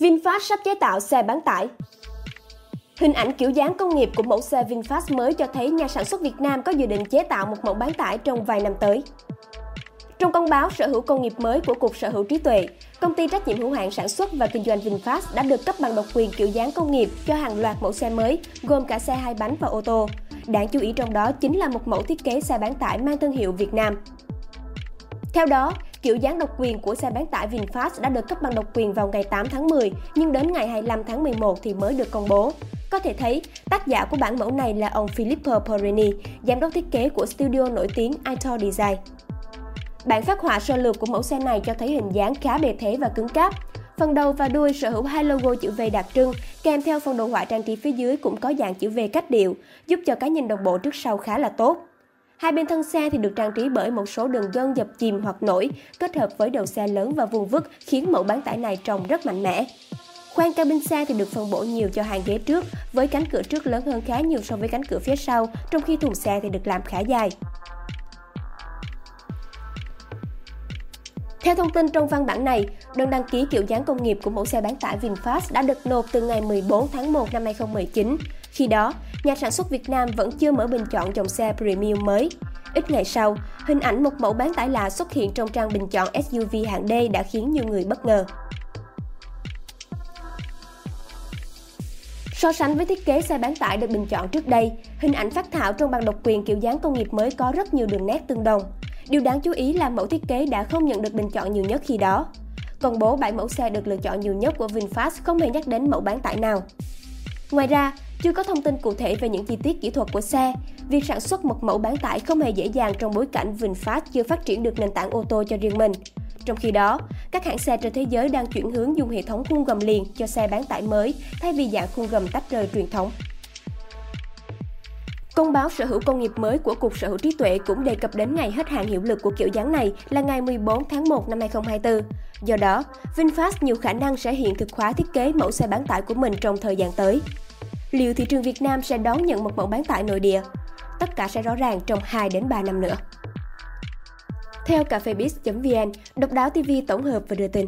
VinFast sắp chế tạo xe bán tải. Hình ảnh kiểu dáng công nghiệp của mẫu xe VinFast mới cho thấy nhà sản xuất Việt Nam có dự định chế tạo một mẫu bán tải trong vài năm tới. Trong công báo sở hữu công nghiệp mới của Cục Sở hữu trí tuệ, công ty trách nhiệm hữu hạn sản xuất và kinh doanh VinFast đã được cấp bằng độc quyền kiểu dáng công nghiệp cho hàng loạt mẫu xe mới, gồm cả xe hai bánh và ô tô. Đáng chú ý trong đó chính là một mẫu thiết kế xe bán tải mang thương hiệu Việt Nam. Theo đó, kiểu dáng độc quyền của xe bán tải VinFast đã được cấp bằng độc quyền vào ngày 8 tháng 10, nhưng đến ngày 25 tháng 11 thì mới được công bố. Có thể thấy, tác giả của bản mẫu này là ông Filippo Porini, giám đốc thiết kế của studio nổi tiếng Itor Design. Bản phát họa sơ lược của mẫu xe này cho thấy hình dáng khá bề thế và cứng cáp. Phần đầu và đuôi sở hữu hai logo chữ V đặc trưng, kèm theo phần đồ họa trang trí phía dưới cũng có dạng chữ V cách điệu, giúp cho cái nhìn đồng bộ trước sau khá là tốt. Hai bên thân xe thì được trang trí bởi một số đường gân dập chìm hoặc nổi, kết hợp với đầu xe lớn và vuông vức khiến mẫu bán tải này trông rất mạnh mẽ. Khoang cabin xe thì được phân bổ nhiều cho hàng ghế trước, với cánh cửa trước lớn hơn khá nhiều so với cánh cửa phía sau, trong khi thùng xe thì được làm khá dài. Theo thông tin trong văn bản này, đơn đăng ký kiểu dáng công nghiệp của mẫu xe bán tải VinFast đã được nộp từ ngày 14 tháng 1 năm 2019. Khi đó, nhà sản xuất Việt Nam vẫn chưa mở bình chọn dòng xe premium mới. Ít ngày sau, hình ảnh một mẫu bán tải lạ xuất hiện trong trang bình chọn SUV hạng D đã khiến nhiều người bất ngờ. So sánh với thiết kế xe bán tải được bình chọn trước đây, hình ảnh phát thảo trong bản độc quyền kiểu dáng công nghiệp mới có rất nhiều đường nét tương đồng. Điều đáng chú ý là mẫu thiết kế đã không nhận được bình chọn nhiều nhất khi đó. Công bố 7 mẫu xe được lựa chọn nhiều nhất của VinFast không hề nhắc đến mẫu bán tải nào. Ngoài ra, chưa có thông tin cụ thể về những chi tiết kỹ thuật của xe. Việc sản xuất một mẫu bán tải không hề dễ dàng trong bối cảnh VinFast chưa phát triển được nền tảng ô tô cho riêng mình. Trong khi đó, các hãng xe trên thế giới đang chuyển hướng dùng hệ thống khung gầm liền cho xe bán tải mới thay vì dạng khung gầm tách rời truyền thống. Công báo sở hữu công nghiệp mới của Cục Sở hữu trí tuệ cũng đề cập đến ngày hết hạn hiệu lực của kiểu dáng này là ngày 14 tháng 1 năm 2024. Do đó, VinFast nhiều khả năng sẽ hiện thực hóa thiết kế mẫu xe bán tải của mình trong thời gian tới. Liệu thị trường Việt Nam sẽ đón nhận một mẫu bán tải nội địa? Tất cả sẽ rõ ràng trong 2 đến 3 năm nữa. Theo cafebiz.vn, Độc đáo TV tổng hợp và đưa tin.